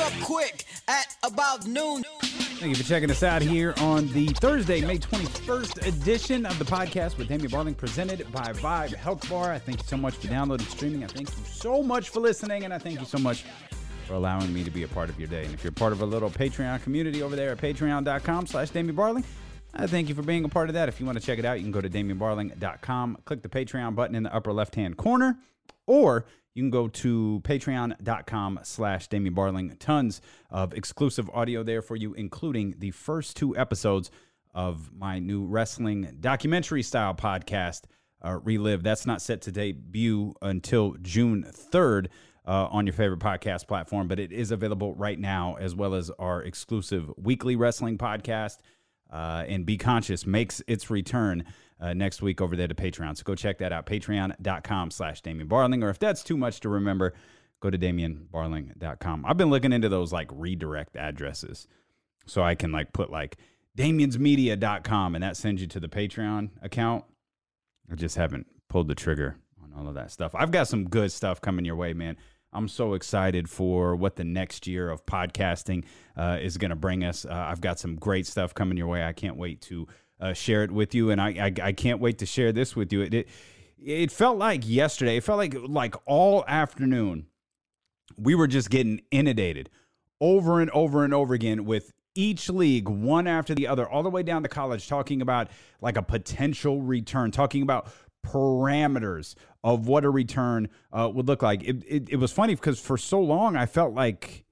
up quick at about noon. Thank you for checking us out here on the Thursday, May 21st edition of the podcast with Damien Barling, presented by Vibe Health Bar. I thank you so much for downloading, streaming. I thank you so much for listening, and I thank you so much for allowing me to be a part of your day. And if you're part of a little Patreon community over there at patreon.com slash Damien Barling, I thank you for being a part of that. If you want to check it out, you can go to DamienBarling.com, click the Patreon button in the upper left-hand corner, or you can go to patreon.com slash Damien Barling. Tons of exclusive audio there for you, including the first two episodes of my new wrestling documentary style podcast, uh, Relive. That's not set to debut until June 3rd. Uh, on your favorite podcast platform, but it is available right now, as well as our exclusive weekly wrestling podcast. Uh, and Be Conscious makes its return uh, next week over there to Patreon. So go check that out, patreon.com slash Damien Barling. Or if that's too much to remember, go to DamienBarling.com. I've been looking into those like redirect addresses so I can like put like DamiansMedia.com and that sends you to the Patreon account. I just haven't pulled the trigger on all of that stuff. I've got some good stuff coming your way, man. I'm so excited for what the next year of podcasting uh, is going to bring us. Uh, I've got some great stuff coming your way. I can't wait to uh, share it with you, and I, I, I can't wait to share this with you. It, it it felt like yesterday. It felt like like all afternoon we were just getting inundated over and over and over again with each league one after the other all the way down to college talking about like a potential return talking about parameters of what a return uh, would look like it, it, it was funny because for so long i felt like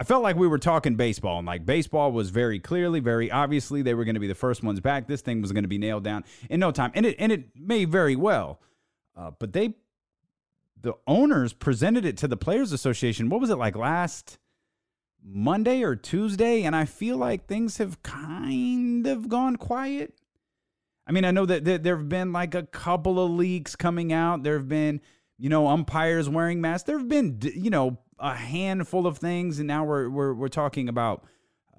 I felt like we were talking baseball, and like baseball was very clearly, very obviously, they were going to be the first ones back. This thing was going to be nailed down in no time, and it and it may very well. Uh, but they, the owners, presented it to the Players Association. What was it like last Monday or Tuesday? And I feel like things have kind of gone quiet. I mean, I know that, that there have been like a couple of leaks coming out. There have been, you know, umpires wearing masks. There have been, you know a handful of things, and now we're we're we're talking about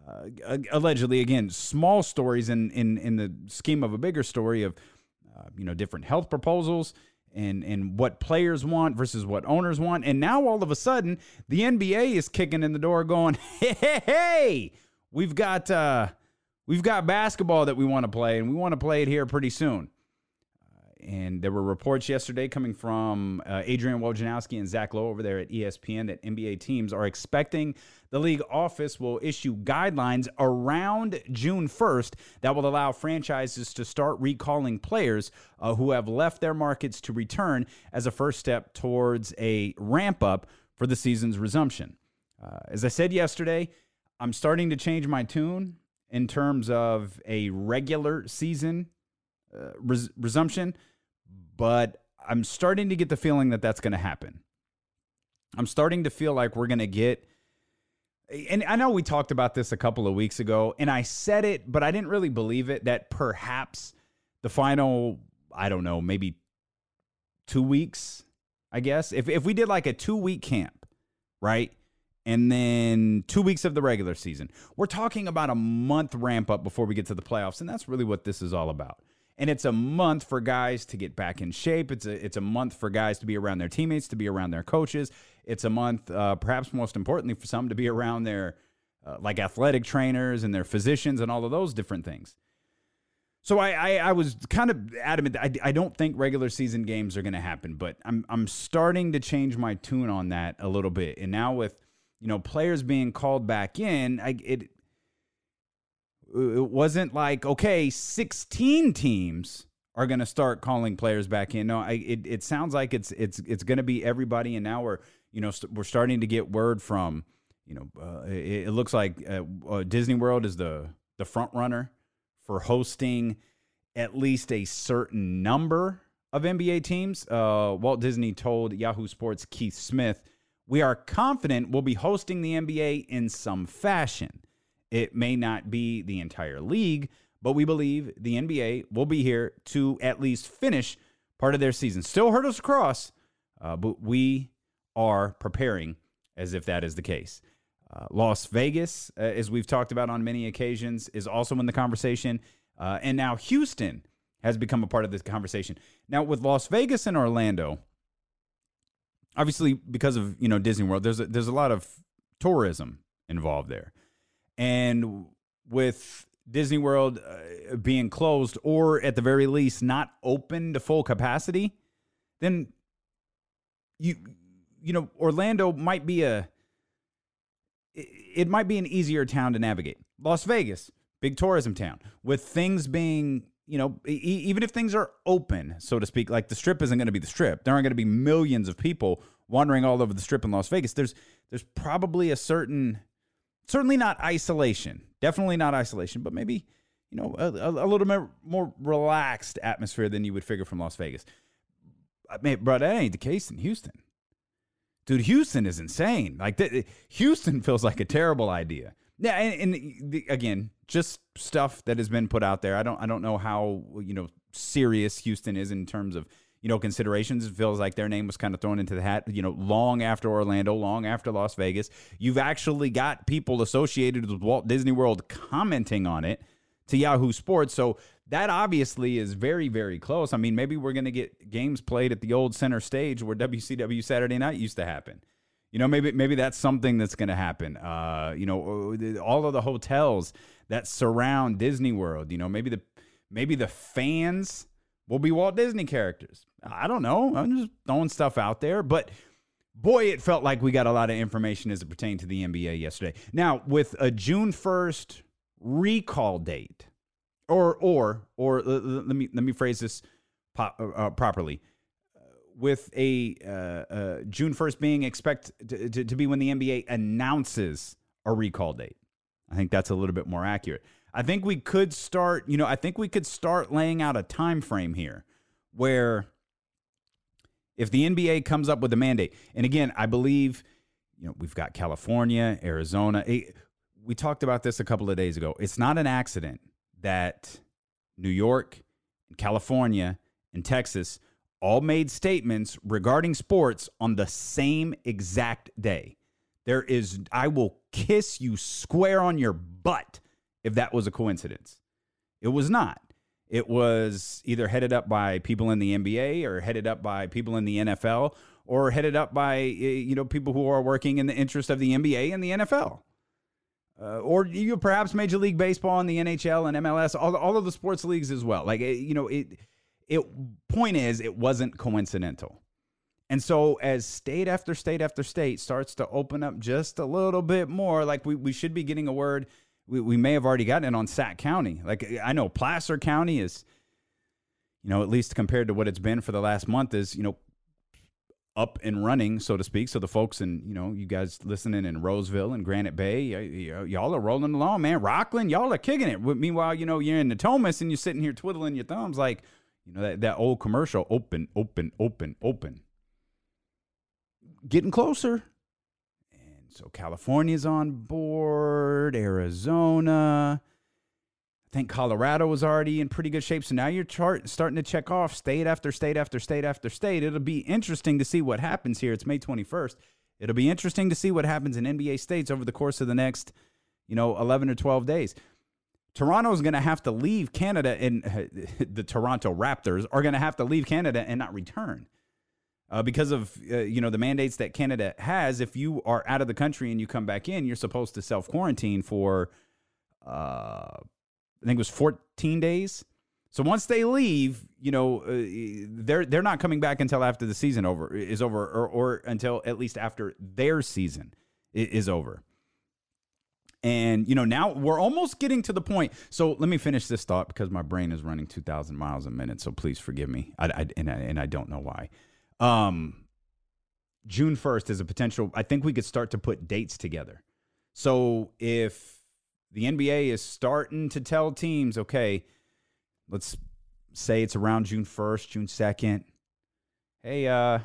uh, allegedly again small stories in in in the scheme of a bigger story of uh, you know different health proposals and and what players want versus what owners want, and now all of a sudden the NBA is kicking in the door, going, hey, hey, hey we've got uh, we've got basketball that we want to play, and we want to play it here pretty soon and there were reports yesterday coming from uh, Adrian Wojnarowski and Zach Lowe over there at ESPN that NBA teams are expecting the league office will issue guidelines around June 1st that will allow franchises to start recalling players uh, who have left their markets to return as a first step towards a ramp up for the season's resumption. Uh, as I said yesterday, I'm starting to change my tune in terms of a regular season uh, res- resumption but I'm starting to get the feeling that that's going to happen. I'm starting to feel like we're going to get and I know we talked about this a couple of weeks ago and I said it but I didn't really believe it that perhaps the final I don't know, maybe 2 weeks, I guess. If if we did like a 2 week camp, right? And then 2 weeks of the regular season. We're talking about a month ramp up before we get to the playoffs and that's really what this is all about and it's a month for guys to get back in shape. It's a it's a month for guys to be around their teammates, to be around their coaches. It's a month, uh, perhaps most importantly, for some to be around their uh, like athletic trainers and their physicians and all of those different things. So I, I, I was kind of adamant. I, I don't think regular season games are going to happen, but I'm I'm starting to change my tune on that a little bit. And now with you know players being called back in, I it it wasn't like okay 16 teams are going to start calling players back in. No I, it, it sounds like it's it's it's going to be everybody and now we're you know we st- we're starting to get word from you know uh, it, it, looks like uh, uh, disney world is the the front runner for hosting at least a certain number of nba teams. Uh, walt disney told yahoo sports keith smith we are confident we'll be hosting the nba in some fashion it may not be the entire league, but we believe the NBA will be here to at least finish part of their season. Still hurdles to cross, uh, but we are preparing as if that is the case. Uh, Las Vegas, uh, as we've talked about on many occasions, is also in the conversation. Uh, and now Houston has become a part of this conversation. Now, with Las Vegas and Orlando, obviously because of you know Disney World, there's a, there's a lot of tourism involved there. And with Disney World uh, being closed or at the very least not open to full capacity, then you you know Orlando might be a it might be an easier town to navigate. Las Vegas, big tourism town, with things being you know e- even if things are open, so to speak, like the strip isn't going to be the strip. There aren't going to be millions of people wandering all over the strip in Las Vegas. There's there's probably a certain certainly not isolation, definitely not isolation, but maybe you know a, a little bit more relaxed atmosphere than you would figure from Las Vegas. I mean, bro, that ain't the case in Houston. Dude, Houston is insane. Like th- Houston feels like a terrible idea. Yeah, and, and the, again, just stuff that has been put out there. I don't I don't know how, you know, serious Houston is in terms of you know, considerations. It feels like their name was kind of thrown into the hat, you know, long after Orlando, long after Las Vegas. You've actually got people associated with Walt Disney World commenting on it to Yahoo Sports. So that obviously is very, very close. I mean, maybe we're going to get games played at the old center stage where WCW Saturday night used to happen. You know, maybe maybe that's something that's going to happen. Uh, you know, all of the hotels that surround Disney World. You know, maybe the maybe the fans will be Walt Disney characters. I don't know. I'm just throwing stuff out there, but boy, it felt like we got a lot of information as it pertained to the NBA yesterday. Now, with a June 1st recall date, or or or let me let me phrase this uh, uh, properly. With a uh, uh, June 1st being expect to, to, to be when the NBA announces a recall date. I think that's a little bit more accurate. I think we could start, you know, I think we could start laying out a time frame here where if the NBA comes up with a mandate, and again, I believe, you know, we've got California, Arizona. We talked about this a couple of days ago. It's not an accident that New York, California, and Texas all made statements regarding sports on the same exact day. There is, I will kiss you square on your butt if that was a coincidence. It was not. It was either headed up by people in the NBA or headed up by people in the NFL or headed up by you know people who are working in the interest of the NBA and the NFL. Uh, or you perhaps Major League Baseball and the NHL and MLS, all, all of the sports leagues as well. Like you know, it it point is it wasn't coincidental. And so as state after state after state starts to open up just a little bit more, like we, we should be getting a word we, we may have already gotten it on Sac County. Like I know Placer County is, you know, at least compared to what it's been for the last month, is you know up and running, so to speak. So the folks and you know, you guys listening in Roseville and Granite Bay, y- y- y'all are rolling along, man. Rocklin, y'all are kicking it. Meanwhile, you know, you're in Natomas and you're sitting here twiddling your thumbs, like you know that that old commercial, open, open, open, open. Getting closer. So California's on board, Arizona. I think Colorado was already in pretty good shape. So now you're chart, starting to check off state after state after state after state. It'll be interesting to see what happens here. It's May 21st. It'll be interesting to see what happens in NBA states over the course of the next, you know, 11 or 12 days. Toronto's going to have to leave Canada, and the Toronto Raptors are going to have to leave Canada and not return uh, because of uh, you know the mandates that Canada has. If you are out of the country and you come back in, you're supposed to self quarantine for uh, I think it was 14 days. So once they leave, you know uh, they're they're not coming back until after the season over is over, or, or until at least after their season is over. And you know now we're almost getting to the point. So let me finish this thought because my brain is running 2,000 miles a minute. So please forgive me. I, I and I, and I don't know why. Um, June 1st is a potential. I think we could start to put dates together. So if the NBA is starting to tell teams, okay, let's say it's around June 1st, June 2nd. Hey, uh,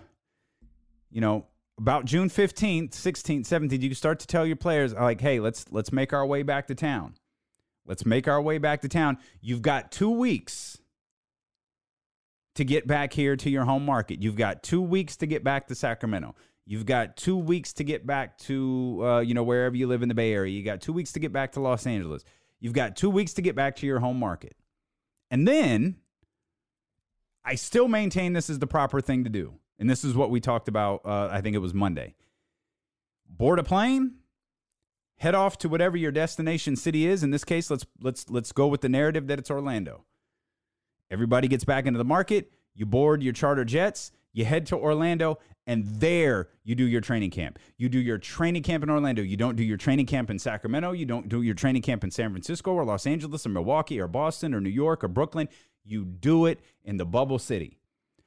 you know, about June 15th, 16th, 17th, you start to tell your players like, hey, let's let's make our way back to town. Let's make our way back to town. You've got two weeks to get back here to your home market. You've got two weeks to get back to Sacramento. You've got two weeks to get back to uh, you know wherever you live in the Bay Area. You got two weeks to get back to Los Angeles. You've got two weeks to get back to your home market, and then I still maintain this is the proper thing to do. And this is what we talked about. Uh, I think it was Monday. Board a plane, head off to whatever your destination city is. In this case, let's let's let's go with the narrative that it's Orlando. Everybody gets back into the market. You board your charter jets. You head to Orlando, and there you do your training camp. You do your training camp in Orlando. You don't do your training camp in Sacramento. You don't do your training camp in San Francisco or Los Angeles or Milwaukee or Boston or New York or Brooklyn. You do it in the bubble city.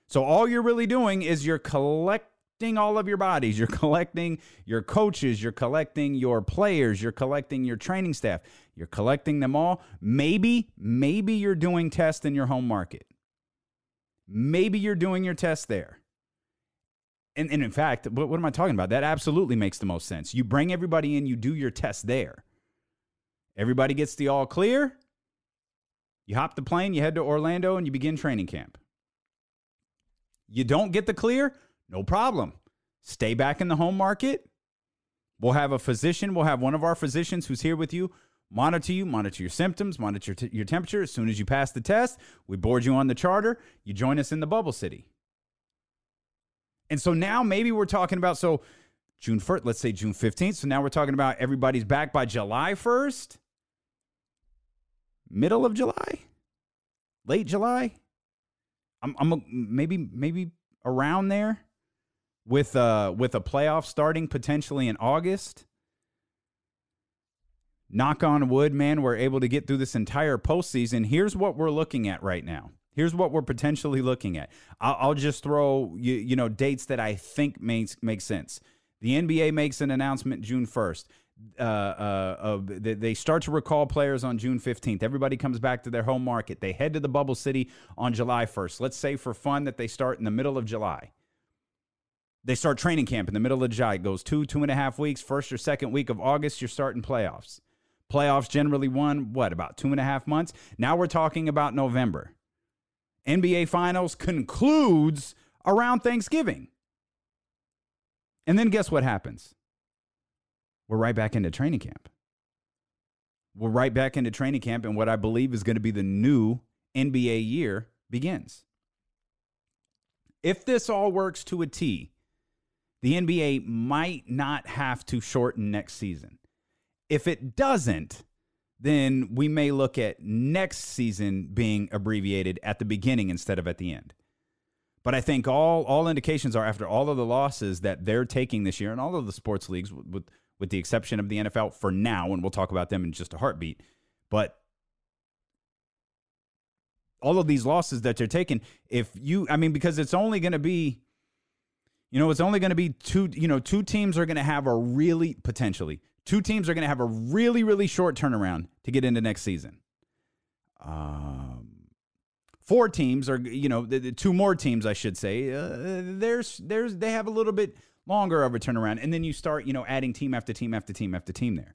So all you're really doing is you're collecting all of your bodies. You're collecting your coaches. You're collecting your players. You're collecting your training staff. You're collecting them all. Maybe, maybe you're doing tests in your home market. Maybe you're doing your test there. And, and in fact, what, what am I talking about? That absolutely makes the most sense. You bring everybody in, you do your test there. Everybody gets the all clear. You hop the plane, you head to Orlando, and you begin training camp. You don't get the clear? No problem. Stay back in the home market. We'll have a physician, we'll have one of our physicians who's here with you monitor you, monitor your symptoms, monitor t- your temperature. As soon as you pass the test, we board you on the charter. You join us in the bubble city. And so now maybe we're talking about so June 1st, let's say June 15th. So now we're talking about everybody's back by July 1st, middle of July, late July. I'm, I'm a, maybe maybe around there with uh with a playoff starting potentially in August knock on wood, man, we're able to get through this entire postseason. Here's what we're looking at right now. Here's what we're potentially looking at. I'll, I'll just throw you, you know dates that I think makes make sense. The NBA makes an announcement June 1st. Uh, uh, they start to recall players on June 15th. Everybody comes back to their home market. They head to the bubble city on July 1st. Let's say for fun that they start in the middle of July. They start training camp in the middle of July. It goes two, two and a half weeks. First or second week of August, you're starting playoffs. Playoffs generally won, what, about two and a half months? Now we're talking about November. NBA Finals concludes around Thanksgiving. And then guess what happens? We're right back into training camp. We're right back into training camp, and what I believe is going to be the new NBA year begins. If this all works to a T, the NBA might not have to shorten next season. If it doesn't, then we may look at next season being abbreviated at the beginning instead of at the end. But I think all all indications are after all of the losses that they're taking this year, and all of the sports leagues, with with the exception of the NFL for now, and we'll talk about them in just a heartbeat. But all of these losses that they're taking, if you, I mean, because it's only going to be, you know, it's only going to be two, you know, two teams are going to have a really potentially Two teams are going to have a really, really short turnaround to get into next season. Um, four teams are, you know, the, the two more teams, I should say. Uh, there's, there's, they have a little bit longer of a turnaround, and then you start, you know, adding team after team after team after team there.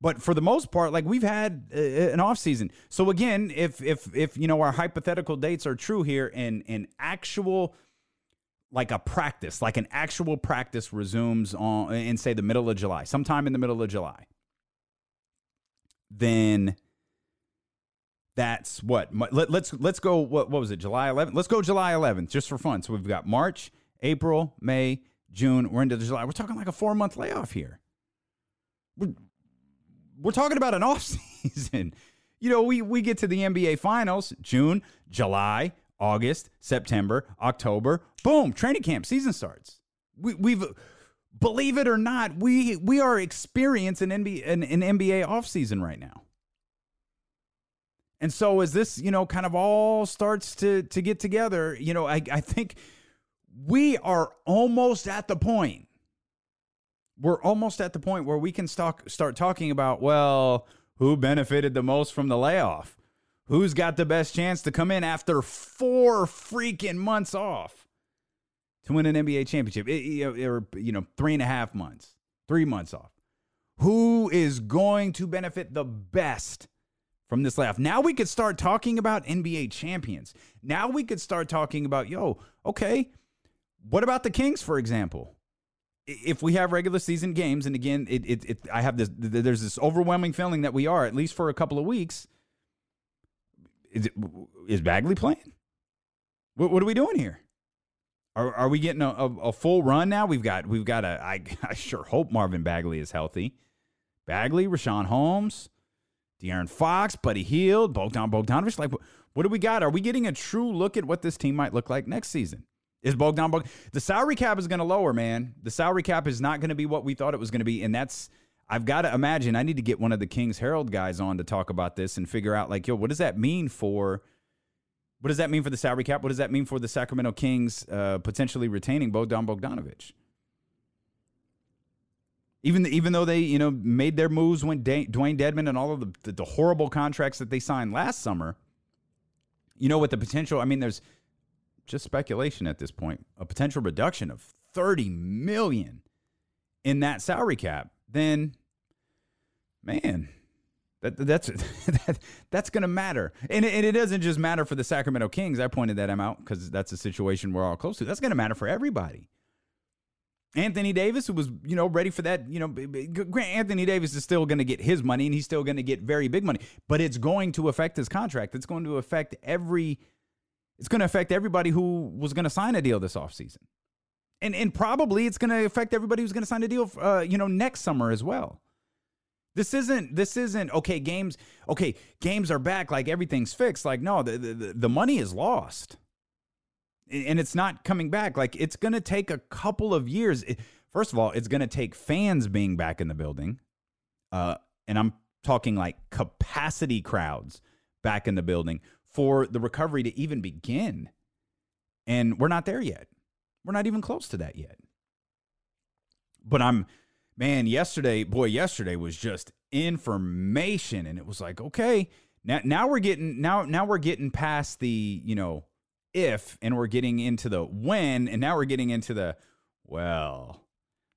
But for the most part, like we've had uh, an off season. So again, if if if you know our hypothetical dates are true here, and and actual like a practice, like an actual practice resumes on in say the middle of July, sometime in the middle of July, then that's what let, us let's, let's go what, what was it July 11th let's go July 11th just for fun. So we've got March April May June we're into July. We're talking like a 4 month layoff here. We're, we're talking about an off season you know we we get to the NBA finals June July August, September, October, boom, training camp season starts. We, we've believe it or not, we we are experiencing an NBA an, an NBA offseason right now. And so as this, you know, kind of all starts to to get together, you know, I, I think we are almost at the point. We're almost at the point where we can start start talking about, well, who benefited the most from the layoff? Who's got the best chance to come in after four freaking months off to win an NBA championship? or, you know, three and a half months, three months off. Who is going to benefit the best from this layoff? Now we could start talking about NBA champions. Now we could start talking about, yo, okay, what about the Kings, for example? If we have regular season games, and again, it, it, it I have this, there's this overwhelming feeling that we are, at least for a couple of weeks is, it, is Bagley playing? What, what are we doing here? Are, are we getting a, a, a, full run now? We've got we've got a. I, I sure hope Marvin Bagley is healthy. Bagley, Richaun Holmes, De'Aaron Fox, Buddy Hield, Bogdan Bogdanovich. Like, what do we got? Are we getting a true look at what this team might look like next season? Is Bogdan Bog- the salary cap is going to lower, man. The salary cap is not going to be what we thought it was going to be, and that's I've got to imagine. I need to get one of the Kings Herald guys on to talk about this and figure out like, yo, what does that mean for? What does that mean for the salary cap? What does that mean for the Sacramento Kings uh, potentially retaining Bogdan Bogdanovich? Even even though they you know made their moves when Dewayne Dedmon and all of the, the the horrible contracts that they signed last summer, you know what the potential? I mean, there's just speculation at this point, a potential reduction of 30 million in that salary cap, then man, that, that's that, that's going to matter. And it, and it doesn't just matter for the Sacramento Kings. I pointed that out because that's a situation we're all close to. That's going to matter for everybody. Anthony Davis, who was, you know, ready for that, you know, Grant Anthony Davis is still going to get his money and he's still going to get very big money, but it's going to affect his contract. It's going to affect every it's going to affect everybody who was going to sign a deal this offseason. And, and probably it's going to affect everybody who's going to sign a deal, uh, you know, next summer as well. This isn't this isn't okay. Games okay. Games are back. Like everything's fixed. Like no, the the, the money is lost, and it's not coming back. Like it's going to take a couple of years. First of all, it's going to take fans being back in the building, uh, and I'm talking like capacity crowds back in the building for the recovery to even begin. And we're not there yet. We're not even close to that yet. But I'm, man, yesterday, boy, yesterday was just information. And it was like, okay, now, now we're getting, now, now we're getting past the, you know, if, and we're getting into the when, and now we're getting into the, well,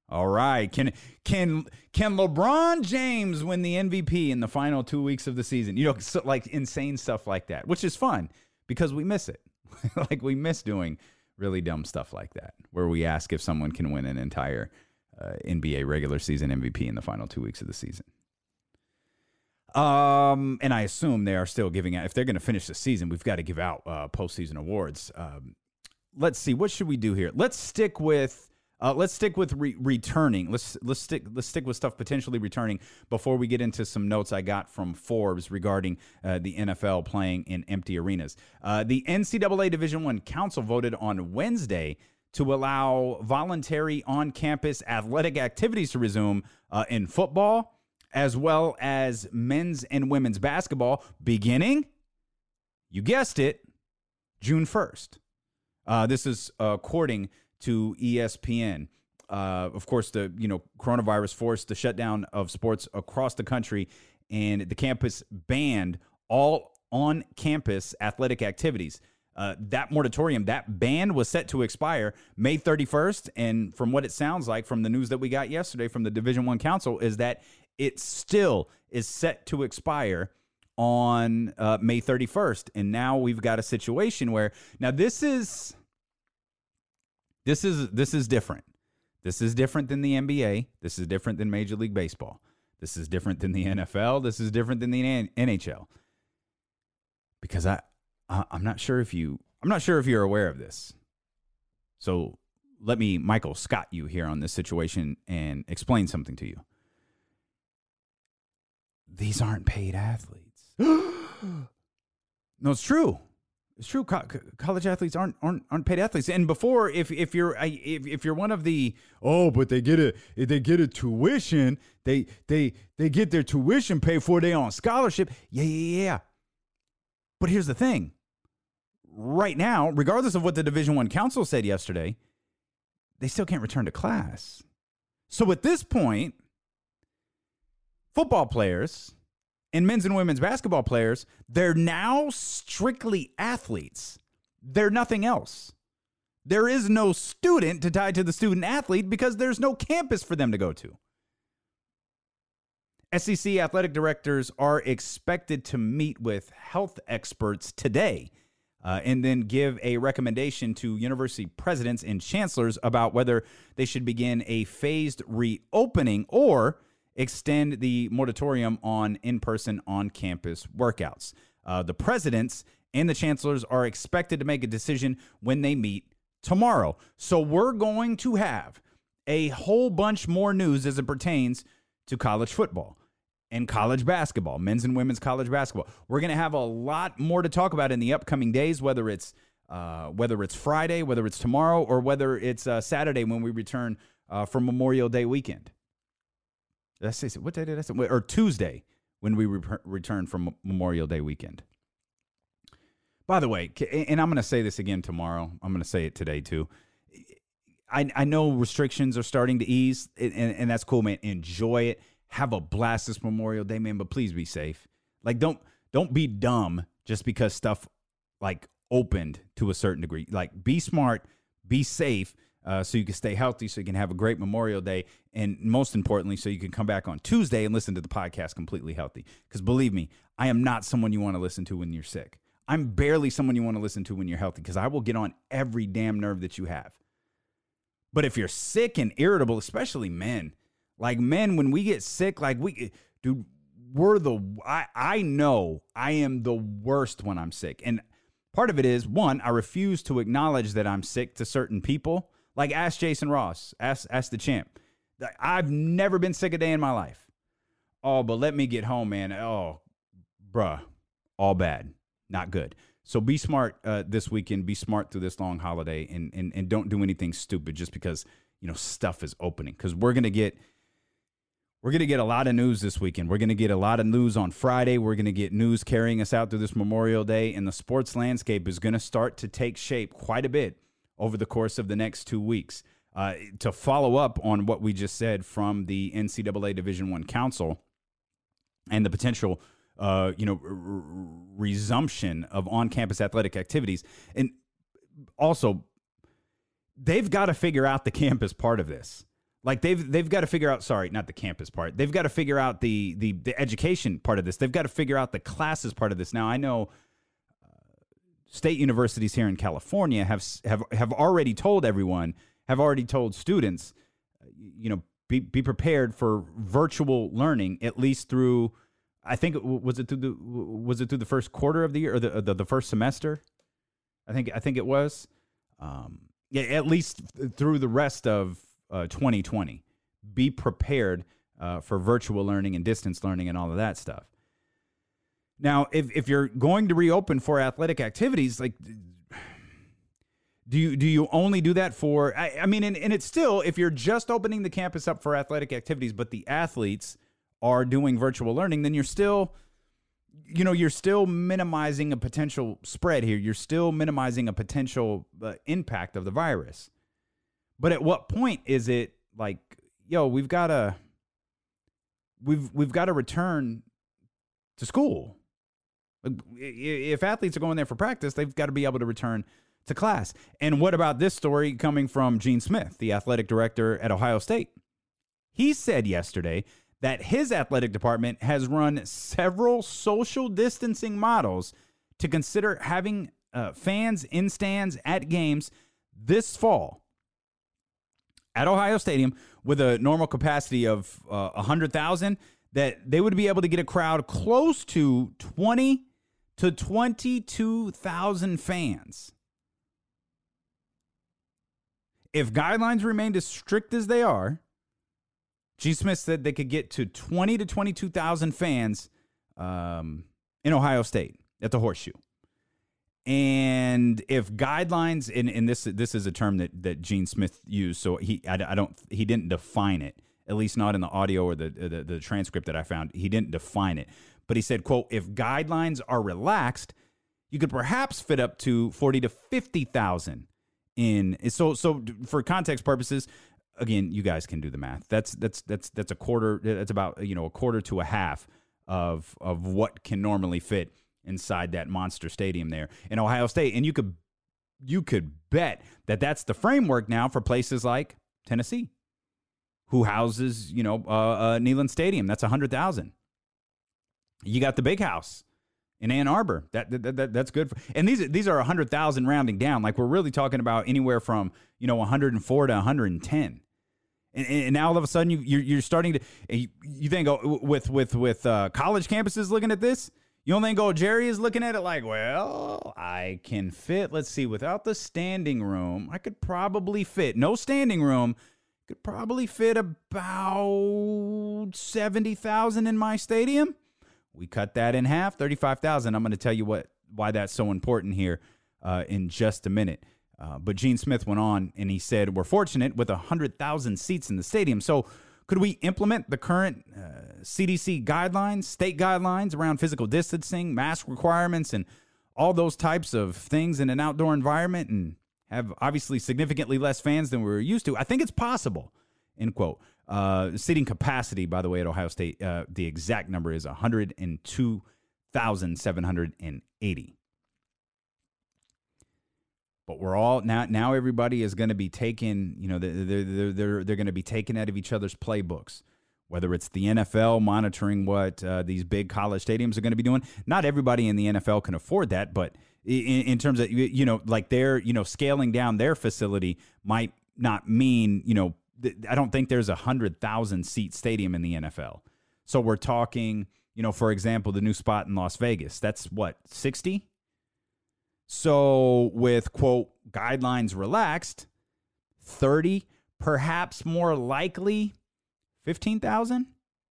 all right. Can can can LeBron James win the MVP in the final two weeks of the season? You know, so, like insane stuff like that, which is fun because we miss it. like we miss doing really dumb stuff like that, where we ask if someone can win an entire uh, NBA regular season MVP in the final two weeks of the season. Um, and I assume they are still giving out. If they're going to finish the season, we've got to give out uh, postseason awards. Um, let's see. What should we do here? Let's stick with uh, let's stick with re- returning. Let's let's stick let's stick with stuff potentially returning before we get into some notes I got from Forbes regarding uh, the NFL playing in empty arenas. Uh, the NCAA Division One Council voted on Wednesday to allow voluntary on-campus athletic activities to resume uh, in football, as well as men's and women's basketball, beginning, you guessed it, June first. Uh, this is according to ESPN. Uh, of course, the you know coronavirus forced the shutdown of sports across the country, and the campus banned all on-campus athletic activities. Uh, that moratorium, that ban was set to expire May 31st, and from what it sounds like from the news that we got yesterday from the Division One Council, is that it still is set to expire on uh, May 31st. And now we've got a situation where now this is this is this is different. This is different than the NBA. This is different than Major League Baseball. This is different than the NFL. This is different than the NHL. Because I, I'm not sure if you I'm not sure if you're aware of this. So let me Michael Scott you here on this situation and explain something to you. These aren't paid athletes. no, it's true. It's true. Co- college athletes aren't, aren't aren't paid athletes. And before, if if you're if, if you're one of the oh, but they get a they get a tuition, they they they get their tuition paid for. They on scholarship. Yeah, yeah, yeah. But here's the thing. Right now, regardless of what the Division One Council said yesterday, they still can't return to class. So at this point, football players and men's and women's basketball players, they're now strictly athletes. They're nothing else. There is no student to tie to the student athlete because there's no campus for them to go to. SEC athletic directors are expected to meet with health experts today uh, and then give a recommendation to university presidents and chancellors about whether they should begin a phased reopening or extend the moratorium on in person on campus workouts. Uh, the presidents and the chancellors are expected to make a decision when they meet tomorrow. So we're going to have a whole bunch more news as it pertains to college football and college basketball, men's and women's college basketball. We're going to have a lot more to talk about in the upcoming days, whether it's uh, whether it's Friday, whether it's tomorrow, or whether it's uh, Saturday when we return uh, from Memorial Day weekend. Did I say what day did I say? Or Tuesday when we re- return from Memorial Day weekend. By the way, and I'm going to say this again tomorrow. I'm going to say it today too. I, I know restrictions are starting to ease, and, and that's cool, man. Enjoy it. Have a blast this Memorial Day, man. But please be safe. Like, don't don't be dumb just because stuff like opened to a certain degree. Like, be smart, be safe, uh, so you can stay healthy, so you can have a great Memorial Day, and most importantly, so you can come back on Tuesday and listen to the podcast completely healthy. Because believe me, I am not someone you want to listen to when you're sick. I'm barely someone you want to listen to when you're healthy because I will get on every damn nerve that you have. But if you're sick and irritable, especially men, like men, when we get sick, like we, dude, we're the, I, I know I am the worst when I'm sick. And part of it is one, I refuse to acknowledge that I'm sick to certain people. Like ask Jason Ross, ask, ask the champ. I've never been sick a day in my life. Oh, but let me get home, man. Oh, bruh, all bad not good. So be smart uh, this weekend. Be smart through this long holiday, and and and don't do anything stupid just because you know stuff is opening. Because we're gonna get we're gonna get a lot of news this weekend. We're gonna get a lot of news on Friday. We're gonna get news carrying us out through this Memorial Day, and the sports landscape is gonna start to take shape quite a bit over the course of the next two weeks. Uh, to follow up on what we just said from the NCAA Division One Council and the potential uh, you know, resumption of on-campus athletic activities, and also they've got to figure out the campus part of this. Like they've they've got to figure out. Sorry, not the campus part. They've got to figure out the the the education part of this. They've got to figure out the classes part of this. Now I know uh, state universities here in California have have have already told everyone, have already told students, uh, you know, be be prepared for virtual learning at least through I think was it through the was it through the first quarter of the year or the the, the first semester? I think I think it was. Um, yeah, at least through the rest of uh, 2020. Be prepared uh, for virtual learning and distance learning and all of that stuff. Now, if if you're going to reopen for athletic activities, like do you do you only do that for I, I mean and, and it's still if you're just opening the campus up for athletic activities, but the athletes are doing virtual learning, then you're still you know you're still minimizing a potential spread here you're still minimizing a potential uh, impact of the virus but at what point is it like yo we've got to we've we've got to return to school. If athletes are going there for practice they've got to be able to return to class. And what about this story coming from gene smith the athletic director at ohio state? He said yesterday that his athletic department has run several social distancing models to consider having uh, fans in stands at games this fall at Ohio Stadium with a normal capacity of uh, 100,000 that they would be able to get a crowd close to 20 to 22,000 fans. If guidelines remained as strict as they are, G. Smith said they could get to 20 to 22,000 fans um, in Ohio State at the Horseshoe. And if guidelines, and, and this this is a term that that Gene Smith used, so he I, I don't he didn't define it, at least not in the audio or the, the the transcript that I found. He didn't define it, but he said, "quote If guidelines are relaxed, you could perhaps fit up to forty to fifty thousand in so so for context purposes again, you guys can do the math. That's that's that's that's a quarter. That's about you know a quarter to a half of of what can normally fit inside that monster stadium there in Ohio State. And you could you could bet that that's the framework now for places like Tennessee, who houses you know uh, uh, Neyland Stadium. That's a hundred thousand. You got the big house in Ann Arbor. That, that, that that's good. For, and these these are hundred thousand rounding down. Like we're really talking about anywhere from you know 104 to 110 and, and now all of a sudden you you're, starting to you, you think oh, with with with uh, college campuses looking at this. You don't think oh Jerry is looking at it like, well, I can fit. Let's see, without the standing room, I could probably fit. No standing room. could probably fit about 70,000 in my stadium. We cut that in half, 35,000. I'm going to tell you what why that's so important here uh, in just a minute. Uh, but Gene Smith went on and he said, We're fortunate with 100,000 seats in the stadium. So, could we implement the current uh, CDC guidelines, state guidelines around physical distancing, mask requirements, and all those types of things in an outdoor environment and have obviously significantly less fans than we were used to? I think it's possible. End quote. Uh, seating capacity, by the way, at Ohio State, uh, the exact number is 102,780. But we're all now. Now everybody is going to be taken. You know, they're they're they're, they're going to be taken out of each other's playbooks. Whether it's the NFL monitoring what uh, these big college stadiums are going to be doing, not everybody in the NFL can afford that. But in, in terms of you know, like they're you know scaling down their facility might not mean you know I don't think there's a hundred thousand seat stadium in the NFL. So we're talking, you know, for example, the new spot in Las Vegas. That's what sixty. So, with quote, guidelines relaxed, 30, perhaps more likely 15,000?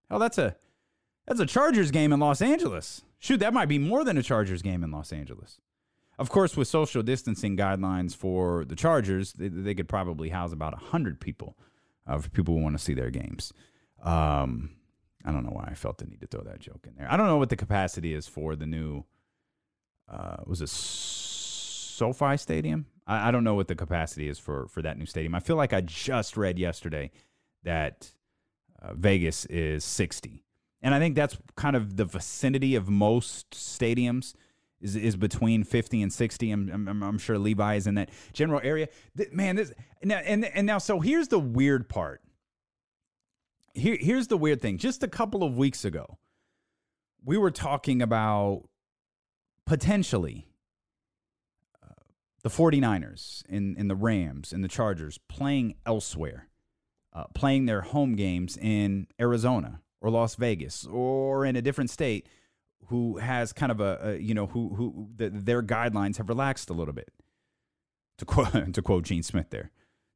Hell, that's a that's a Chargers game in Los Angeles. Shoot, that might be more than a Chargers game in Los Angeles. Of course, with social distancing guidelines for the Chargers, they, they could probably house about 100 people uh, for people who want to see their games. Um, I don't know why I felt the need to throw that joke in there. I don't know what the capacity is for the new, uh, was it SoFi Stadium. I, I, don't know what the capacity is for for that new stadium. I feel like I just read yesterday that uh, Vegas is 60, and I think that's kind of the vicinity of most stadiums. Is, is between 50 and 60. I'm, I'm, I'm sure Levi is in that general area. Man, this now and and now so here's the weird part. Here here's the weird thing. Just a couple of weeks ago, we were talking about potentially the 49ers and, and the Rams and the Chargers playing elsewhere, uh, playing their home games in Arizona or Las Vegas or in a different state who has kind of a, a you know who who the, their guidelines have relaxed a little bit. To quote to quote Gene Smith there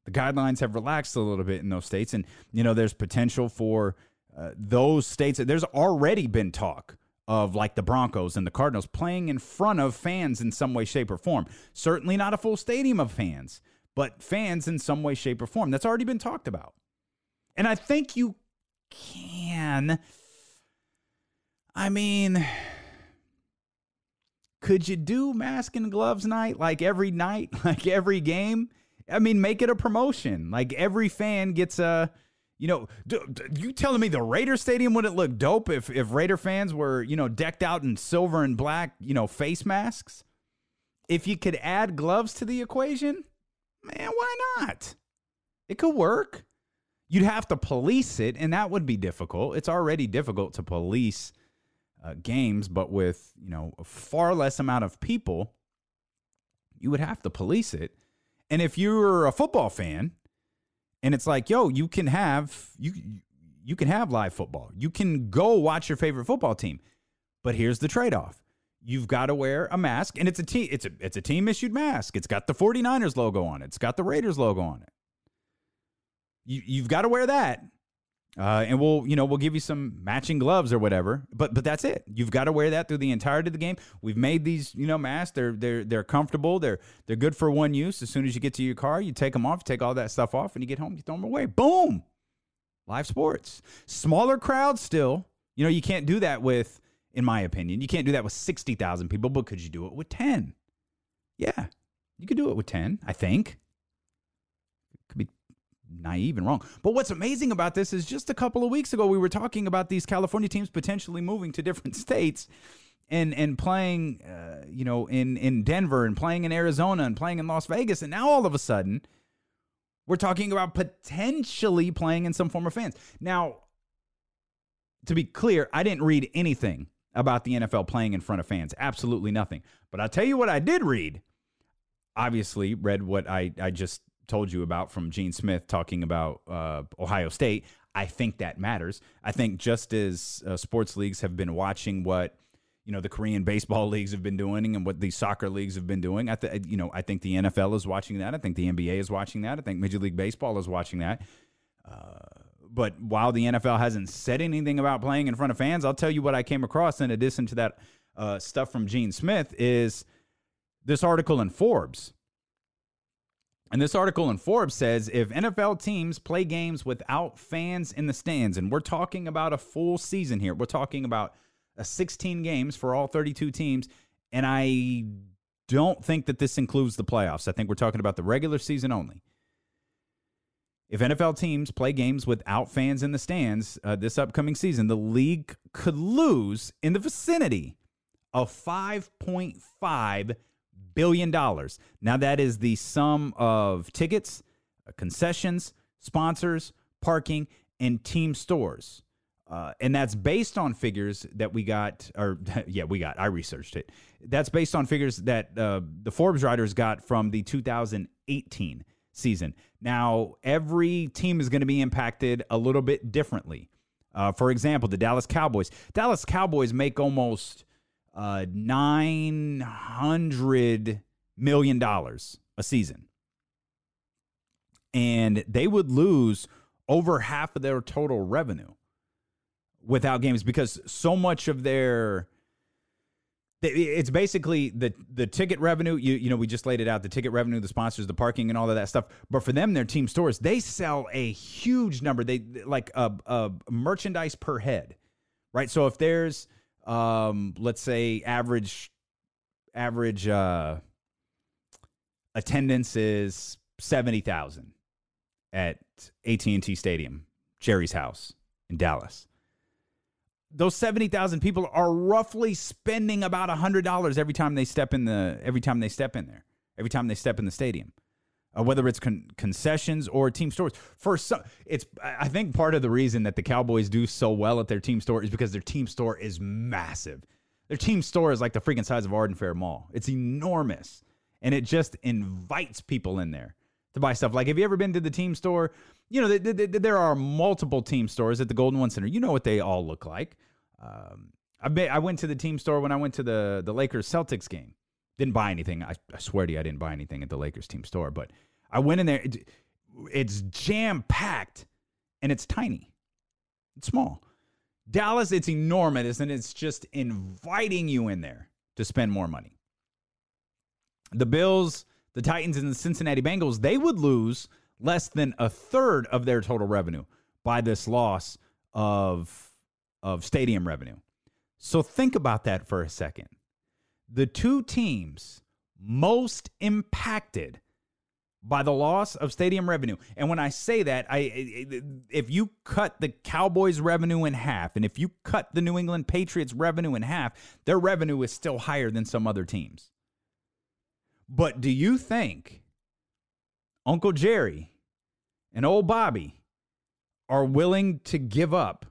the guidelines have relaxed a little bit in those states and you know there's potential for uh, those states. There's already been talk of like the Broncos and the Cardinals playing in front of fans in some way, shape, or form. Certainly not a full stadium of fans, but fans in some way, shape, or form. That's already been talked about. And I think you can. I mean, could you do mask and gloves night like every night, like every game? I mean, make it a promotion. Like every fan gets a you know, you telling me the Raider Stadium wouldn't look dope if if Raider fans were, you know, decked out in silver and black, you know, face masks? If you could add gloves to the equation, man, why not? It could work. You'd have to police it, and that would be difficult. It's already difficult to police uh, games, but with you know a far less amount of people, you would have to police it. And if you're a football fan and it's like, yo, you can have you you can have live football. You can go watch your favorite football team. But here's the trade-off. You've got to wear a mask and it's a team it's a it's a team issued mask. It's got the 49ers logo on it. It's got the Raiders logo on it. You you've got to wear that. Uh, and we'll, you know, we'll give you some matching gloves or whatever. But but that's it. You've got to wear that through the entirety of the game. We've made these, you know, masks. They're they're they're comfortable. They're they're good for one use. As soon as you get to your car, you take them off, take all that stuff off, and you get home, you throw them away. Boom. Live sports. Smaller crowds still. You know, you can't do that with, in my opinion, you can't do that with sixty thousand people. But could you do it with ten? Yeah, you could do it with ten. I think naive and wrong. But what's amazing about this is just a couple of weeks ago, we were talking about these California teams potentially moving to different states and and playing, uh, you know, in in Denver and playing in Arizona and playing in Las Vegas, and now all of a sudden, we're talking about potentially playing in some form of fans. Now, to be clear, I didn't read anything about the NFL playing in front of fans. Absolutely nothing. But I'll tell you what I did read. Obviously, read what I I just told you about from Gene Smith talking about uh, Ohio State. I think that matters. I think just as uh, sports leagues have been watching what you know the Korean baseball leagues have been doing and what the soccer leagues have been doing. I th- you know I think the NFL is watching that. I think the NBA is watching that. I think Major League Baseball is watching that. Uh, but while the NFL hasn't said anything about playing in front of fans, I'll tell you what I came across in addition to that uh, stuff from Gene Smith is this article in Forbes. And this article in Forbes says if NFL teams play games without fans in the stands, and we're talking about a full season here, we're talking about a 16 games for all 32 teams, and I don't think that this includes the playoffs. I think we're talking about the regular season only. If NFL teams play games without fans in the stands uh, this upcoming season, the league could lose in the vicinity of 5.5 billion dollars. Now that is the sum of tickets, uh, concessions, sponsors, parking, and team stores. Uh, and that's based on figures that we got, or yeah, we got. I researched it. That's based on figures that uh, the Forbes writers got from the 2018 season. Now, every team is going to be impacted a little bit differently. Uh, for example, the Dallas Cowboys. Dallas Cowboys make almost uh, nine hundred million dollars a season, and they would lose over half of their total revenue without games because so much of their it's basically the the ticket revenue you you know we just laid it out the ticket revenue the sponsors the parking and all of that stuff. But for them their team stores they sell a huge number. They like a, a merchandise per head right? So if there's um let's say average average uh attendance is 70,000 at AT&T Stadium Jerry's house in Dallas those 70,000 people are roughly spending about $100 every time they step in the every time they step in there. Every time they step in the stadium. Uh, whether it's con- concessions or team stores. For some it's I think part of the reason that the Cowboys do so well at their team store is because their team store is massive. Their team store is like the freaking size of Arden Fair Mall. It's enormous. And it just invites people in there to buy stuff. Like, have you ever been to the team store? You know, there are multiple team stores at the Golden One Center. You know what they all look like. Um, I, I went to the team store when I went to the the Lakers Celtics game. Didn't buy anything. I, I, swear to you, I didn't buy anything at the Lakers team store. But I went in there. It, it's jam packed, and it's tiny. It's small. Dallas, it's enormous, and it's just inviting you in there to spend more money. The Bills the Titans and the Cincinnati Bengals, they would lose less than a third of their total revenue by this loss of, of stadium revenue. So think about that for a second. The two teams most impacted by the loss of stadium revenue. And when I say that, I if you cut the Cowboys revenue in half and if you cut the New England Patriots revenue in half, their revenue is still higher than some other teams. But do you think Uncle Jerry and old Bobby are willing to give up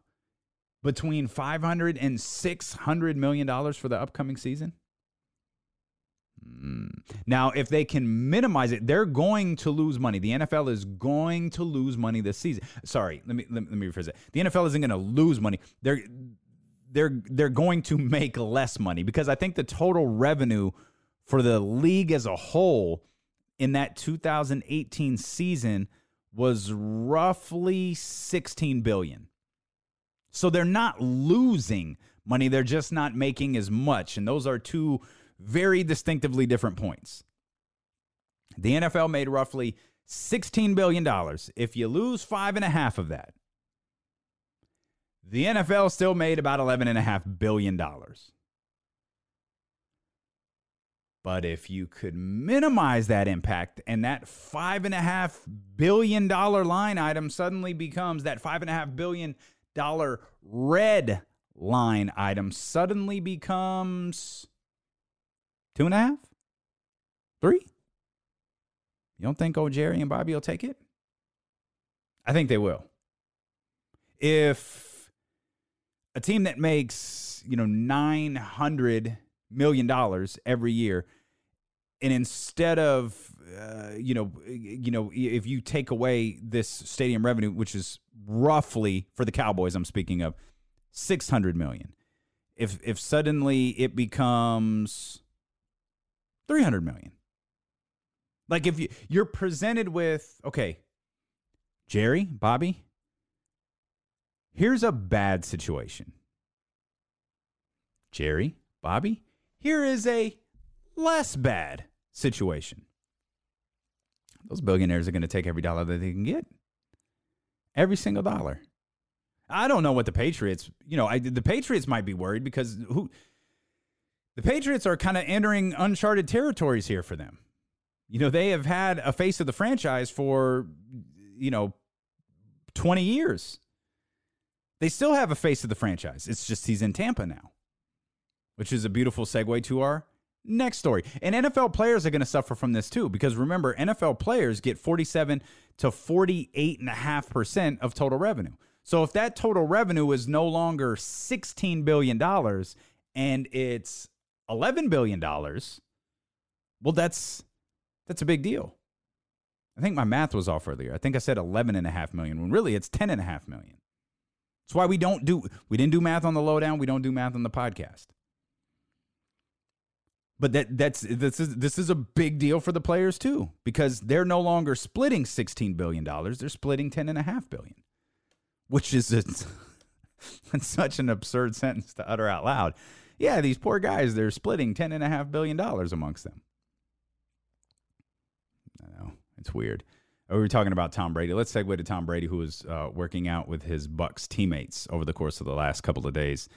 between 500 and 600 million dollars for the upcoming season? Hmm. Now, if they can minimize it, they're going to lose money. The NFL is going to lose money this season. Sorry, let me let me, let me rephrase it. The NFL isn't going to lose money. They're they're they're going to make less money because I think the total revenue for the league as a whole in that 2018 season was roughly 16 billion. So they're not losing money, they're just not making as much. And those are two very distinctively different points. The NFL made roughly $16 billion. If you lose five and a half of that, the NFL still made about $11.5 billion. But if you could minimize that impact and that five and a half billion dollar line item suddenly becomes that five and a half billion dollar red line item suddenly becomes two and a half, three. You don't think old Jerry and Bobby will take it? I think they will. If a team that makes, you know, 900 million dollars every year and instead of uh, you know you know if you take away this stadium revenue which is roughly for the cowboys i'm speaking of 600 million if if suddenly it becomes 300 million like if you you're presented with okay jerry bobby Here's a bad situation. Jerry, Bobby, here is a less bad situation. Those billionaires are going to take every dollar that they can get. Every single dollar. I don't know what the Patriots, you know, I, the Patriots might be worried because who the Patriots are kind of entering uncharted territories here for them. You know, they have had a face of the franchise for, you know, 20 years. They still have a face of the franchise. It's just he's in Tampa now, which is a beautiful segue to our next story. And NFL players are going to suffer from this too, because remember, NFL players get 47 to 48.5% of total revenue. So if that total revenue is no longer $16 billion and it's $11 billion, well, that's that's a big deal. I think my math was off earlier. I think I said 11.5 million when really it's 10.5 million. That's why we don't do we didn't do math on the lowdown, we don't do math on the podcast. But that that's this is this is a big deal for the players too because they're no longer splitting 16 billion dollars, they're splitting 10.5 billion. Which is a, such an absurd sentence to utter out loud. Yeah, these poor guys, they're splitting $10.5 billion amongst them. I know. It's weird. Oh, we were talking about Tom Brady. Let's segue to Tom Brady, who was uh, working out with his Bucks teammates over the course of the last couple of days.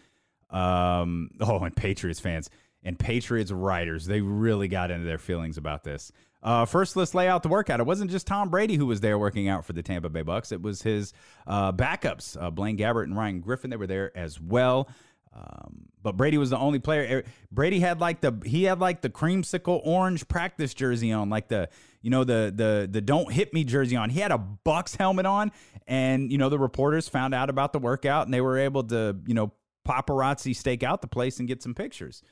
Um, oh, and Patriots fans and Patriots writers, they really got into their feelings about this. Uh, first, let's lay out the workout. It wasn't just Tom Brady who was there working out for the Tampa Bay Bucks. It was his uh, backups, uh, Blaine Gabbert and Ryan Griffin. They were there as well. Um, but Brady was the only player. Brady had like the he had like the creamsicle orange practice jersey on, like the you know the the the don't hit me jersey on. He had a Bucs helmet on, and you know the reporters found out about the workout, and they were able to you know paparazzi stake out the place and get some pictures.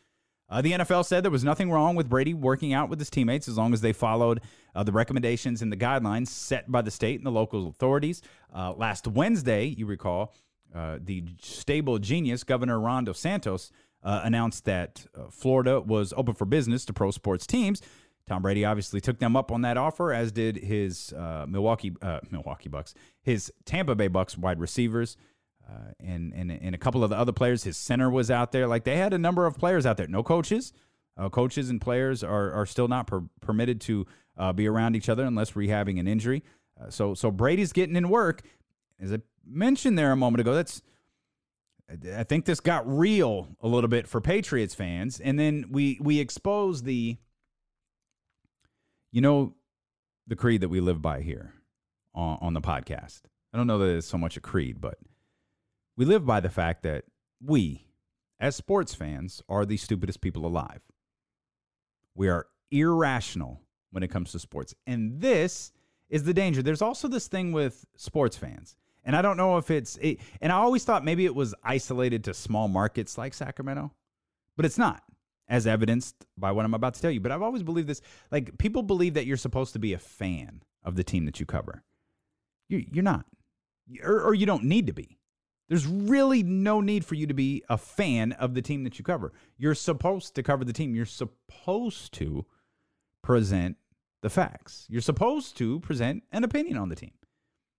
Uh, the NFL said there was nothing wrong with Brady working out with his teammates as long as they followed uh, the recommendations and the guidelines set by the state and the local authorities. Uh, last Wednesday, you recall, uh, the stable genius, Governor Ron DeSantis, uh, announced that uh, Florida was open for business to pro sports teams. Tom Brady obviously took them up on that offer, as did his Milwaukee Milwaukee Bucks, his Tampa Bay Bucks wide receivers. Uh, and, and and a couple of the other players. His center was out there. Like they had a number of players out there. No coaches. Uh, coaches and players are are still not per- permitted to uh, be around each other unless rehabbing an injury. Uh, so so Brady's getting in work. As I mentioned there a moment ago, that's I think this got real a little bit for Patriots fans, and then we we expose the you know the creed that we live by here on, on the podcast. I don't know that it's so much a creed, but we live by the fact that we, as sports fans, are the stupidest people alive. We are irrational when it comes to sports. And this is the danger. There's also this thing with sports fans. And I don't know if it's, it, and I always thought maybe it was isolated to small markets like Sacramento, but it's not, as evidenced by what I'm about to tell you. But I've always believed this like, people believe that you're supposed to be a fan of the team that you cover. You, you're not, or, or you don't need to be. There's really no need for you to be a fan of the team that you cover. You're supposed to cover the team. You're supposed to present the facts. You're supposed to present an opinion on the team.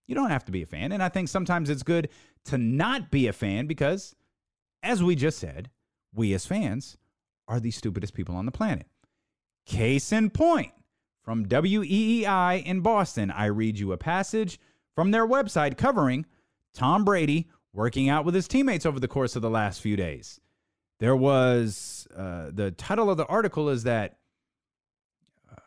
You don't have to be a fan. And I think sometimes it's good to not be a fan because, as we just said, we as fans are the stupidest people on the planet. Case in point, from WEEI in Boston, I read you a passage from their website covering Tom Brady working out with his teammates over the course of the last few days. There was uh, the title of the article is that uh,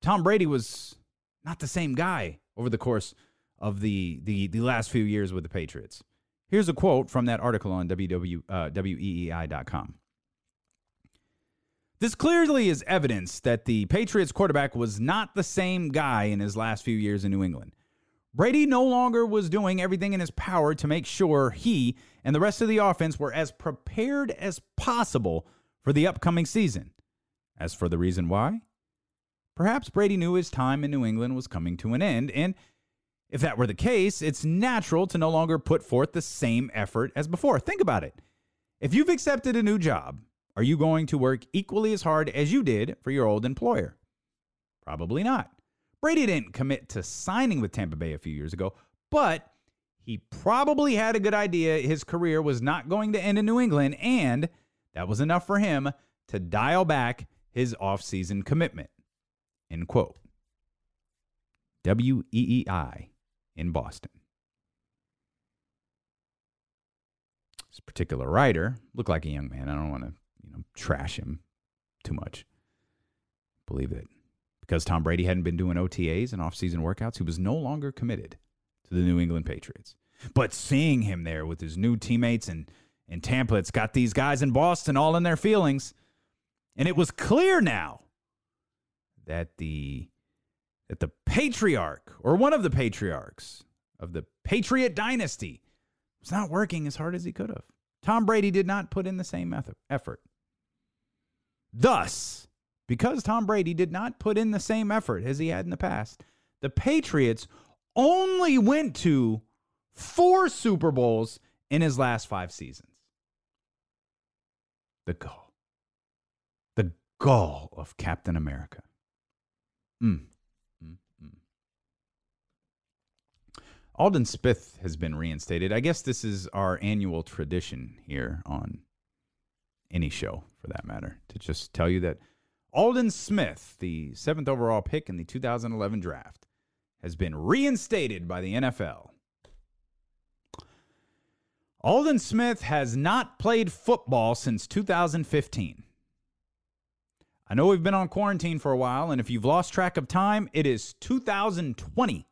Tom Brady was not the same guy over the course of the, the, the last few years with the Patriots. Here's a quote from that article on WW, uh, WEEI.com. This clearly is evidence that the Patriots quarterback was not the same guy in his last few years in New England. Brady no longer was doing everything in his power to make sure he and the rest of the offense were as prepared as possible for the upcoming season. As for the reason why, perhaps Brady knew his time in New England was coming to an end, and if that were the case, it's natural to no longer put forth the same effort as before. Think about it. If you've accepted a new job, are you going to work equally as hard as you did for your old employer? Probably not. Brady didn't commit to signing with Tampa Bay a few years ago, but he probably had a good idea his career was not going to end in New England, and that was enough for him to dial back his offseason commitment. End quote. W E E I in Boston. This particular writer looked like a young man. I don't want to, you know, trash him too much. Believe it. Because Tom Brady hadn't been doing OTAs and off-season workouts, he was no longer committed to the New England Patriots. But seeing him there with his new teammates and in Tampa, it's got these guys in Boston all in their feelings. And it was clear now that the that the patriarch or one of the patriarchs of the Patriot dynasty was not working as hard as he could have. Tom Brady did not put in the same effort. Thus, because Tom Brady did not put in the same effort as he had in the past, the Patriots only went to four Super Bowls in his last five seasons. The gall. The gall of Captain America. Mm. Mm, mm. Smith has been reinstated. I guess this is our annual tradition here on any show, for that matter, to just tell you that Aldon Smith, the seventh overall pick in the 2011 draft, has been reinstated by the NFL. Aldon Smith has not played football since 2015. I know we've been on quarantine for a while, and if you've lost track of time, it is 2020.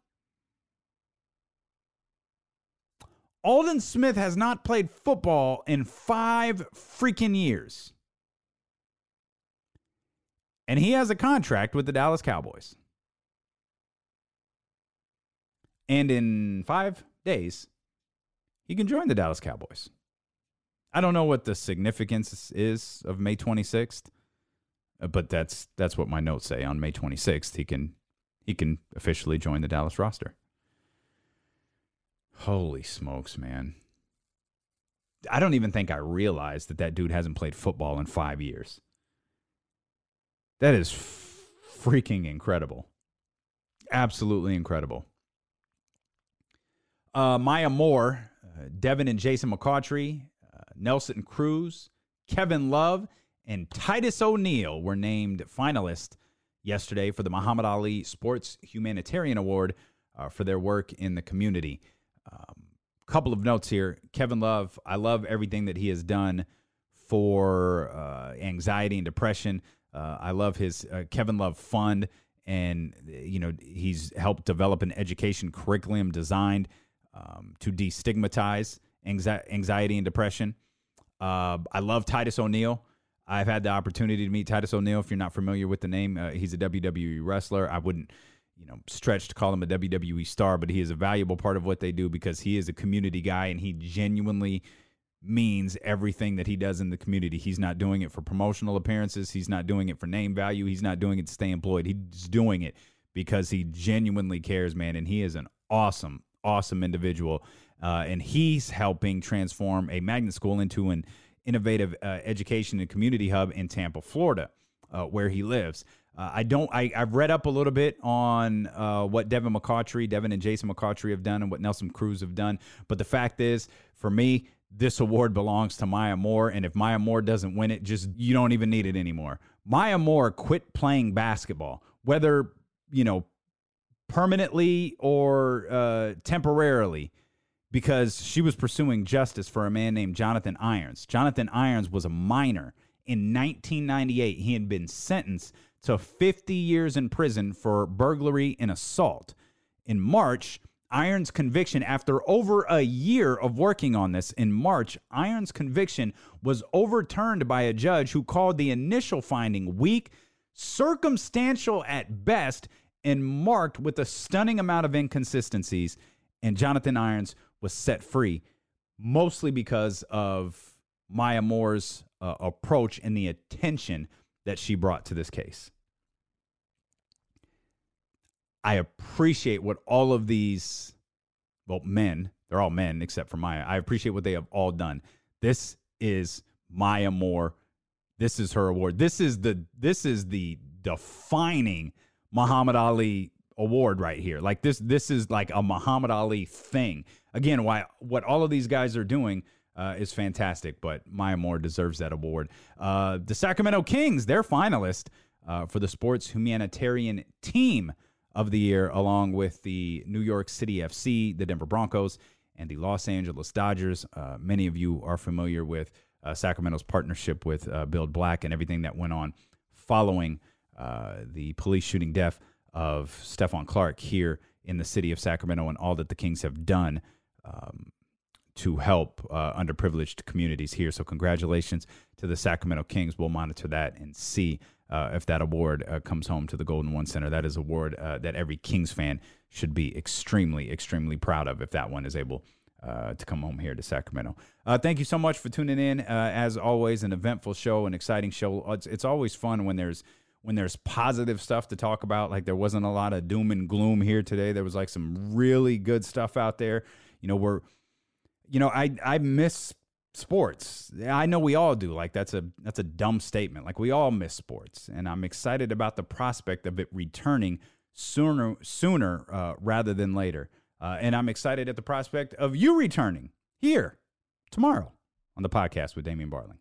Aldon Smith has not played football in five freaking years. And he has a contract with the Dallas Cowboys. And in five days, he can join the Dallas Cowboys. I don't know what the significance is of May 26th, uh, but that's that's what my notes say. On May 26th, he can he can officially join the Dallas roster. Holy smokes, man. I don't even think I realized that that dude hasn't played football in 5 years. That is f- freaking incredible. Absolutely incredible. Uh, Maya Moore Devin and Jason McCourty, uh, Nelson Cruz, Kevin Love, and Titus O'Neil were named finalists yesterday for the Muhammad Ali Sports Humanitarian Award uh, for their work in the community. Um, couple of notes here. Kevin Love, I love everything that he has done for uh, anxiety and depression. Uh, I love his uh, Kevin Love Fund, and you know he's helped develop an education curriculum designed um, to destigmatize anxiety and depression. Uh, I love Titus O'Neil. I've had the opportunity to meet Titus O'Neil. If you're not familiar with the name, uh, he's a WWE wrestler. I wouldn't, you know, stretch to call him a WWE star, but he is a valuable part of what they do because he is a community guy and he genuinely means everything that he does in the community. He's not doing it for promotional appearances. He's not doing it for name value. He's not doing it to stay employed. He's doing it because he genuinely cares, man. And he is an awesome, awesome individual. Uh, and he's helping transform a magnet school into an innovative uh, education and community hub in Tampa, Florida, uh, where he lives. Uh, I don't. I, have read up a little bit on uh, what Devin McCourty, Devin and Jason McCourty have done, and what Nelson Cruz have done. But the fact is, for me, this award belongs to Maya Moore, and if Maya Moore doesn't win it, just you don't even need it anymore. Maya Moore quit playing basketball, whether you know permanently or uh, temporarily because she was pursuing justice for a man named Jonathan Irons. Jonathan Irons was a minor. In 1998, he had been sentenced to 50 years in prison for burglary and assault. In March, Irons' conviction, after over a year of working on this, in March, Irons' conviction was overturned by a judge who called the initial finding weak, circumstantial at best, and marked with a stunning amount of inconsistencies. And Jonathan Irons was set free, mostly because of Maya Moore's uh, approach and the attention that she brought to this case. I appreciate what all of these, well, men, they're all men except for Maya. I appreciate what they have all done. This is Maya Moore. This is her award. This is the this is the defining Muhammad Ali award right here. Like this this is like a Muhammad Ali thing. Again, why what all of these guys are doing uh, is fantastic. But Maya Moore deserves that award. Uh, the Sacramento Kings, they're finalist uh, for the Sports Humanitarian Team of the Year, along with the New York City FC, the Denver Broncos, and the Los Angeles Dodgers. Uh, many of you are familiar with uh, Sacramento's partnership with uh, Build Black and everything that went on following the police shooting death of Stephon Clark here in the city of Sacramento and all that the Kings have done um, to help uh, underprivileged communities here. So, congratulations to the Sacramento Kings. We'll monitor that and see uh, if that award uh, comes home to the Golden One Center. That is a award uh, that every Kings fan should be extremely, extremely proud of if that one is able. Uh, to come home here to Sacramento. Uh, thank you so much for tuning in. as always, an eventful show, an exciting show. It's, it's always fun when there's when there's positive stuff to talk about. Like there wasn't a lot of doom and gloom here today. There was like some really good stuff out there. You know, we're you know, I I miss sports. I know we all do. Like that's a that's a dumb statement. Like we all miss sports, and I'm excited about the prospect of it returning sooner sooner uh, rather than later. Uh, and I'm excited at the prospect of you returning here tomorrow on the podcast with Damien Barling.